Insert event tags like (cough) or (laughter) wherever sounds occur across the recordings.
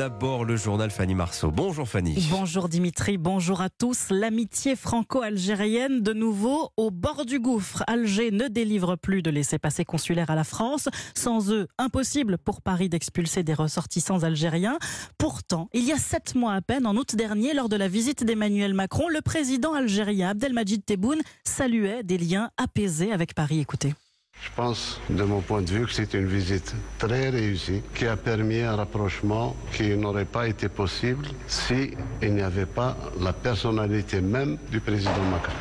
d'abord le journal Fanny Marceau. Bonjour Fanny. Bonjour Dimitri, bonjour à tous. L'amitié franco-algérienne de nouveau au bord du gouffre. Alger ne délivre plus de laissez-passer consulaires à la France. Sans eux, impossible pour Paris d'expulser des ressortissants algériens. Pourtant, il y a sept mois à peine, en août dernier, lors de la visite d'Emmanuel Macron, le président algérien Abdelmajid Tebboune saluait des liens apaisés avec Paris. Écoutez. Je pense, de mon point de vue, que c'est une visite très réussie qui a permis un rapprochement qui n'aurait pas été possible s'il n'y avait pas la personnalité même du président Macron.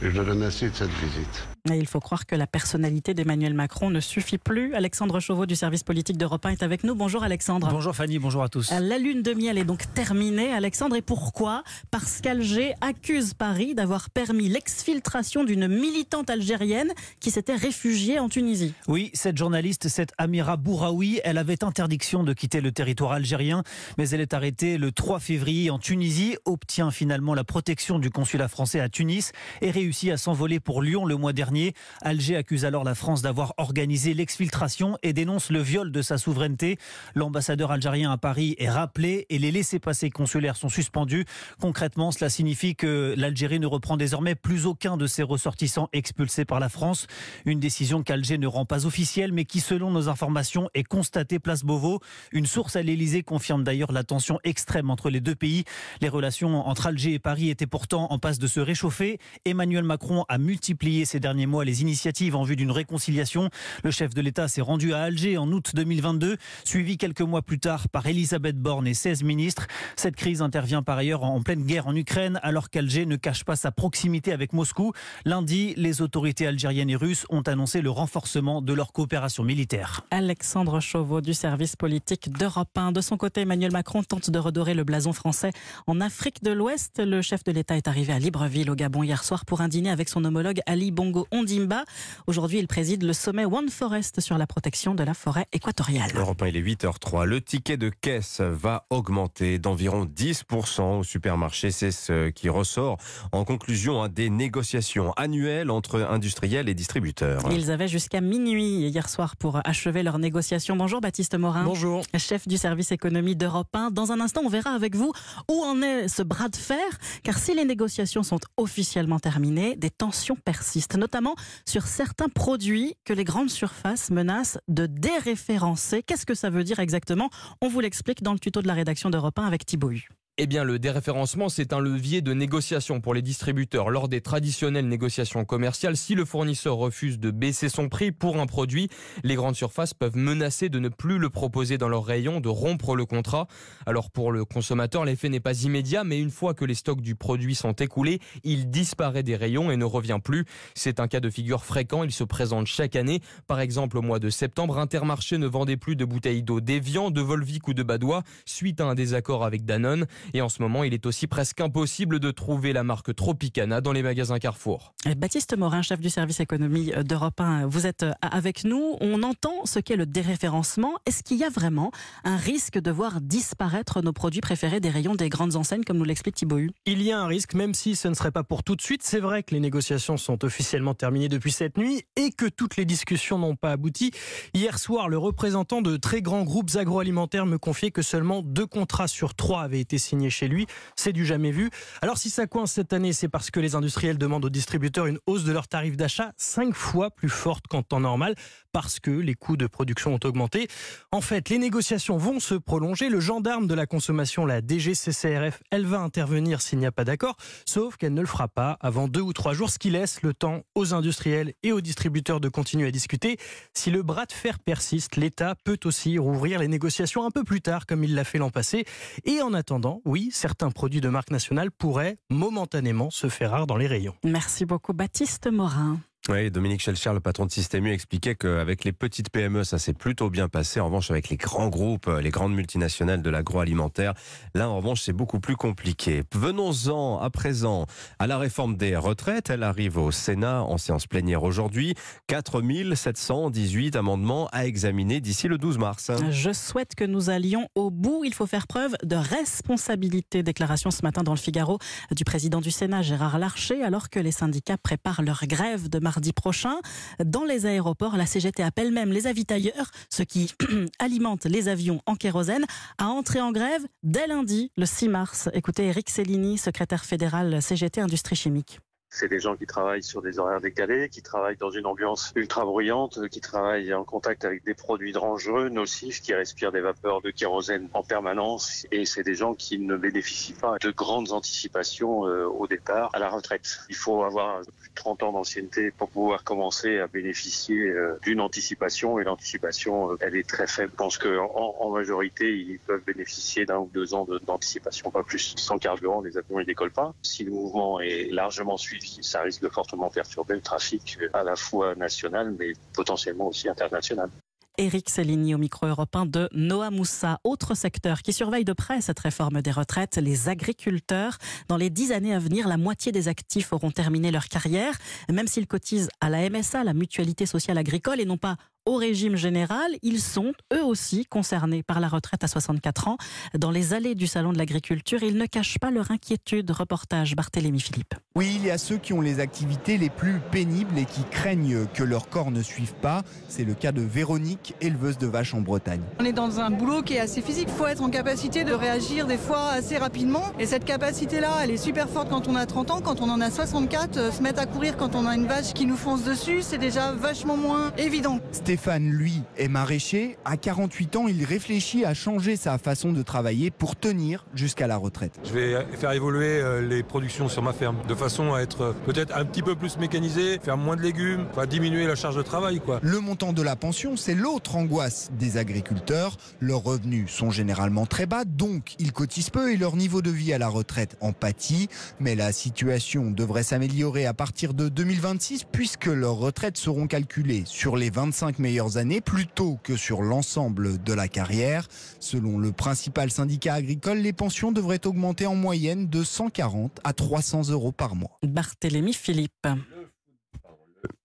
Je le remercie de cette visite. Et il faut croire que la personnalité d'Emmanuel Macron ne suffit plus. Alexandre Chauveau du service politique d'Europe 1 est avec nous. Bonjour Alexandre. Bonjour Fanny, bonjour à tous. La lune de miel est donc terminée, Alexandre. Et pourquoi? Parce qu'Alger accuse Paris d'avoir permis l'exfiltration d'une militante algérienne qui s'était réfugiée en Tunisie. Oui, cette journaliste, cette Amira Bouraoui, elle avait interdiction de quitter le territoire algérien, mais elle est arrêtée le 3 février en Tunisie, obtient finalement la protection du consulat français à Tunis et réussit à s'envoler pour Lyon le mois dernier Alger accuse alors la France d'avoir organisé l'exfiltration et dénonce le viol de sa souveraineté. L'ambassadeur algérien à Paris est rappelé et les laissés-passer consulaires sont suspendus. Concrètement, cela signifie que l'Algérie ne reprend désormais plus aucun de ses ressortissants expulsés par la France. Une décision qu'Alger ne rend pas officielle, mais qui, selon nos informations, est constatée place Beauvau. Une source à l'Elysée confirme d'ailleurs la tension extrême entre les deux pays. Les relations entre Alger et Paris étaient pourtant en passe de se réchauffer. Emmanuel Macron a multiplié ces derniers mois les initiatives en vue d'une réconciliation. Le chef de l'État s'est rendu à Alger en août 2022, suivi quelques mois plus tard par Elisabeth Borne et 16 ministres. Cette crise intervient par ailleurs en pleine guerre en Ukraine, alors qu'Alger ne cache pas sa proximité avec Moscou. Lundi, les autorités algériennes et russes ont annoncé le renforcement de leur coopération militaire. Alexandre Chauveau du service politique d'Europe 1. De son côté, Emmanuel Macron tente de redorer le blason français en Afrique de l'Ouest. Le chef de l'État est arrivé à Libreville au Gabon hier soir pour un dîner avec son homologue Ali Bongo Ondimba. Aujourd'hui, il préside le sommet One Forest sur la protection de la forêt équatoriale. Europe 1, il est 8h03. Le ticket de caisse va augmenter d'environ 10% au supermarché. C'est ce qui ressort en conclusion hein, des négociations annuelles entre industriels et distributeurs. Ils avaient jusqu'à minuit hier soir pour achever leurs négociations. Bonjour Baptiste Morin. Bonjour. Chef du service économie d'Europe 1. Dans un instant, on verra avec vous où en est ce bras de fer. Car si les négociations sont officiellement terminées, des tensions persistent, notamment sur certains produits que les grandes surfaces menacent de déréférencer. Qu'est-ce que ça veut dire exactement? On vous l'explique dans le tuto de la rédaction d'Europe 1 avec Thibaut. Eh bien, le déréférencement, c'est un levier de négociation pour les distributeurs. Lors des traditionnelles négociations commerciales, si le fournisseur refuse de baisser son prix pour un produit, les grandes surfaces peuvent menacer de ne plus le proposer dans leur rayon, de rompre le contrat. Alors pour le consommateur, l'effet n'est pas immédiat, mais une fois que les stocks du produit sont écoulés, il disparaît des rayons et ne revient plus. C'est un cas de figure fréquent, il se présente chaque année. Par exemple, au mois de septembre, Intermarché ne vendait plus de bouteilles d'eau déviant, de Volvic ou de Badois, suite à un désaccord avec Danone. Et en ce moment, il est aussi presque impossible de trouver la marque Tropicana dans les magasins Carrefour. Baptiste Morin, chef du service économie d'Europe 1, vous êtes avec nous. On entend ce qu'est le déréférencement. Est-ce qu'il y a vraiment un risque de voir disparaître nos produits préférés des rayons des grandes enseignes, comme nous l'explique Thibaut Hu? Il y a un risque, même si ce ne serait pas pour tout de suite. C'est vrai que les négociations sont officiellement terminées depuis cette nuit et que toutes les discussions n'ont pas abouti. Hier soir, le représentant de très grands groupes agroalimentaires me confiait que seulement deux contrats sur trois avaient été signés chez lui. C'est du jamais vu. Alors si ça coince cette année, c'est parce que les industriels demandent aux distributeurs une hausse de leur tarif d'achat cinq fois plus forte qu'en temps normal, parce que les coûts de production ont augmenté. En fait, les négociations vont se prolonger. Le gendarme de la consommation, la DGCCRF, elle va intervenir s'il n'y a pas d'accord, sauf qu'elle ne le fera pas avant deux ou trois jours, ce qui laisse le temps aux industriels et aux distributeurs de continuer à discuter. Si le bras de fer persiste, l'État peut aussi rouvrir les négociations un peu plus tard, comme il l'a fait l'an passé. Et en attendant, oui, certains produits de marque nationale pourraient momentanément se faire rares dans les rayons. Merci beaucoup Baptiste Morin. Oui, Dominique Schelcher, le patron de Système U, expliquait qu'avec les petites PME, ça s'est plutôt bien passé. En revanche, avec les grands groupes, les grandes multinationales de l'agroalimentaire, là, en revanche, c'est beaucoup plus compliqué. Venons-en à présent à la réforme des retraites. Elle arrive au Sénat en séance plénière aujourd'hui. 4718 amendements à examiner d'ici le 12 mars. Je souhaite que nous allions au bout. Il faut faire preuve de responsabilité. Déclaration ce matin dans le Figaro du président du Sénat, Gérard Larcher, alors que les syndicats préparent leur grève de mars mardi prochain. Dans les aéroports, la CGT appelle même les avitailleurs, ceux qui (clears throat) alimentent les avions en kérosène, à entrer en grève dès lundi, le 6 mars. Écoutez Eric Cellini, secrétaire fédéral CGT Industrie Chimique. C'est des gens qui travaillent sur des horaires décalés, qui travaillent dans une ambiance ultra bruyante, qui travaillent en contact avec des produits dangereux, nocifs, qui respirent des vapeurs de kérosène en permanence. Et c'est des gens qui ne bénéficient pas de grandes anticipations euh, au départ à la retraite. Il faut avoir plus de 30 ans d'ancienneté pour pouvoir commencer à bénéficier euh, d'une anticipation. Et l'anticipation, euh, elle est très faible. Je pense qu'en en majorité, ils peuvent bénéficier d'un ou deux ans d'anticipation, pas plus. Sans carburant, les avions ne décollent pas. Si le mouvement est largement suivi, ça risque de fortement perturber le trafic euh, à la fois national, mais potentiellement aussi international. Éric Cellini au micro européen de Noah Moussa. Autre secteur qui surveille de près cette réforme des retraites, les agriculteurs. Dans les dix années à venir, la moitié des actifs auront terminé leur carrière, même s'ils cotisent à la MSA, la mutualité sociale agricole, et non pas au régime général, ils sont eux aussi concernés par la retraite à 64 ans. Dans les allées du Salon de l'Agriculture, ils ne cachent pas leur inquiétude. Reportage Barthélémy Philippe. Oui, il y a ceux qui ont les activités les plus pénibles et qui craignent que leur corps ne suive pas. C'est le cas de Véronique, éleveuse de vaches en Bretagne. On est dans un boulot qui est assez physique. Il faut être en capacité de réagir des fois assez rapidement. Et cette capacité-là, elle est super forte quand on a 30 ans. Quand on en a 64, euh, se mettre à courir quand on a une vache qui nous fonce dessus, c'est déjà vachement moins évident. Stéphane, lui, est maraîcher. À 48 ans, il réfléchit à changer sa façon de travailler pour tenir jusqu'à la retraite. Je vais faire évoluer euh, les productions sur ma ferme de façon à être euh, peut-être un petit peu plus mécanisé, faire moins de légumes, enfin, diminuer la charge de travail. Quoi. Le montant de la pension, c'est l'autre angoisse des agriculteurs. Leurs revenus sont généralement très bas, donc ils cotisent peu et leur niveau de vie à la retraite en pâtit. Mais la situation devrait s'améliorer à partir de 2026 puisque leurs retraites seront calculées sur les 25 meilleures années plutôt que sur l'ensemble de la carrière. Selon le principal syndicat agricole, les pensions devraient augmenter en moyenne de 140 à 300 euros par mois. Barthélémy Philippe.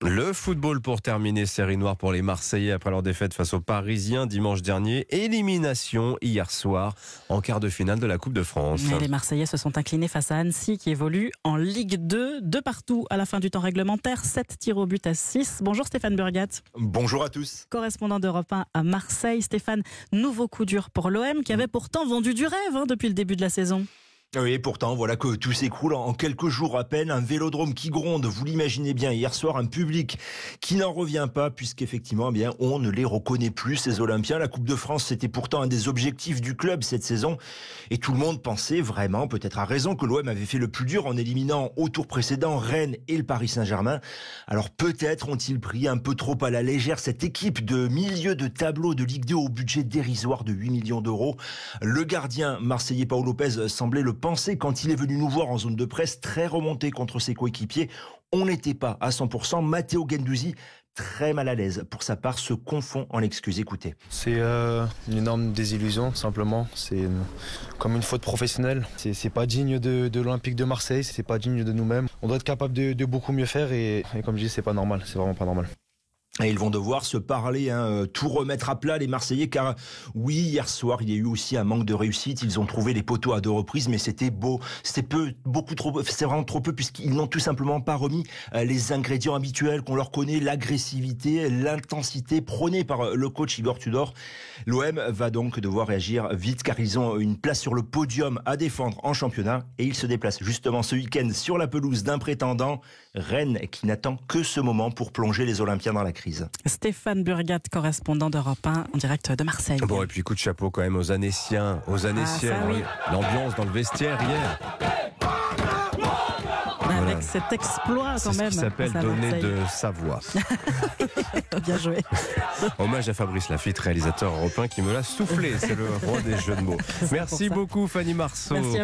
Le football pour terminer, série noire pour les Marseillais après leur défaite face aux Parisiens dimanche dernier. Élimination hier soir en quart de finale de la Coupe de France. Mais les Marseillais se sont inclinés face à Annecy qui évolue en Ligue 2, de partout à la fin du temps réglementaire, 7 tirs au but à 6. Bonjour Stéphane Burgat. Bonjour à tous. Correspondant d'Europe 1 à Marseille. Stéphane, nouveau coup dur pour l'OM qui avait pourtant vendu du rêve hein, depuis le début de la saison. Oui, pourtant, voilà que tout s'écroule en quelques jours à peine. Un vélodrome qui gronde, vous l'imaginez bien. Hier soir, un public qui n'en revient pas, puisqu'effectivement, eh bien, on ne les reconnaît plus, ces Olympiens. La Coupe de France, c'était pourtant un des objectifs du club cette saison. Et tout le monde pensait vraiment, peut-être à raison, que l'OM avait fait le plus dur en éliminant au tour précédent Rennes et le Paris Saint-Germain. Alors peut-être ont-ils pris un peu trop à la légère cette équipe de milieu de tableau de Ligue 2 au budget dérisoire de 8 millions d'euros. Le gardien marseillais Paul Lopez semblait le pensé quand il est venu nous voir en zone de presse, très remonté contre ses coéquipiers. On n'était pas à 100%. Matteo Gendouzi, très mal à l'aise pour sa part, se confond en excuses. Écoutez. C'est euh, une énorme désillusion, simplement. C'est comme une faute professionnelle. C'est pas digne de, de l'Olympique de Marseille, c'est pas digne de nous-mêmes. On doit être capable de, de, beaucoup mieux faire et, et comme je dis, c'est pas normal. C'est vraiment pas normal. Et ils vont devoir se parler, hein, euh, tout remettre à plat les Marseillais, car oui, hier soir, il y a eu aussi un manque de réussite. Ils ont trouvé les poteaux à deux reprises, mais c'était beau, c'était peu, beaucoup trop, c'est vraiment trop peu, puisqu'ils n'ont tout simplement pas remis euh, les ingrédients habituels qu'on leur connaît, l'agressivité, l'intensité prônée par euh, le coach Igor Tudor. L'OM va donc devoir réagir vite, car ils ont une place sur le podium à défendre en championnat, et ils se déplacent justement ce week-end sur la pelouse d'un prétendant, Rennes, qui n'attend que ce moment pour plonger les Olympiens dans la crise. Stéphane Burgat, correspondant d'Europe 1 en direct de Marseille. Bon, et puis coup de chapeau quand même aux Anéciens, aux Anéciens. Ah, oui. L'ambiance dans le vestiaire hier. Avec cet exploit quand même. C'est ce qui s'appelle donner de sa voix. (laughs) Bien joué. (laughs) Hommage à Fabrice Lafitte, réalisateur européen qui me l'a soufflé. C'est le roi des jeux de mots. Merci beaucoup Fanny Marceau. Merci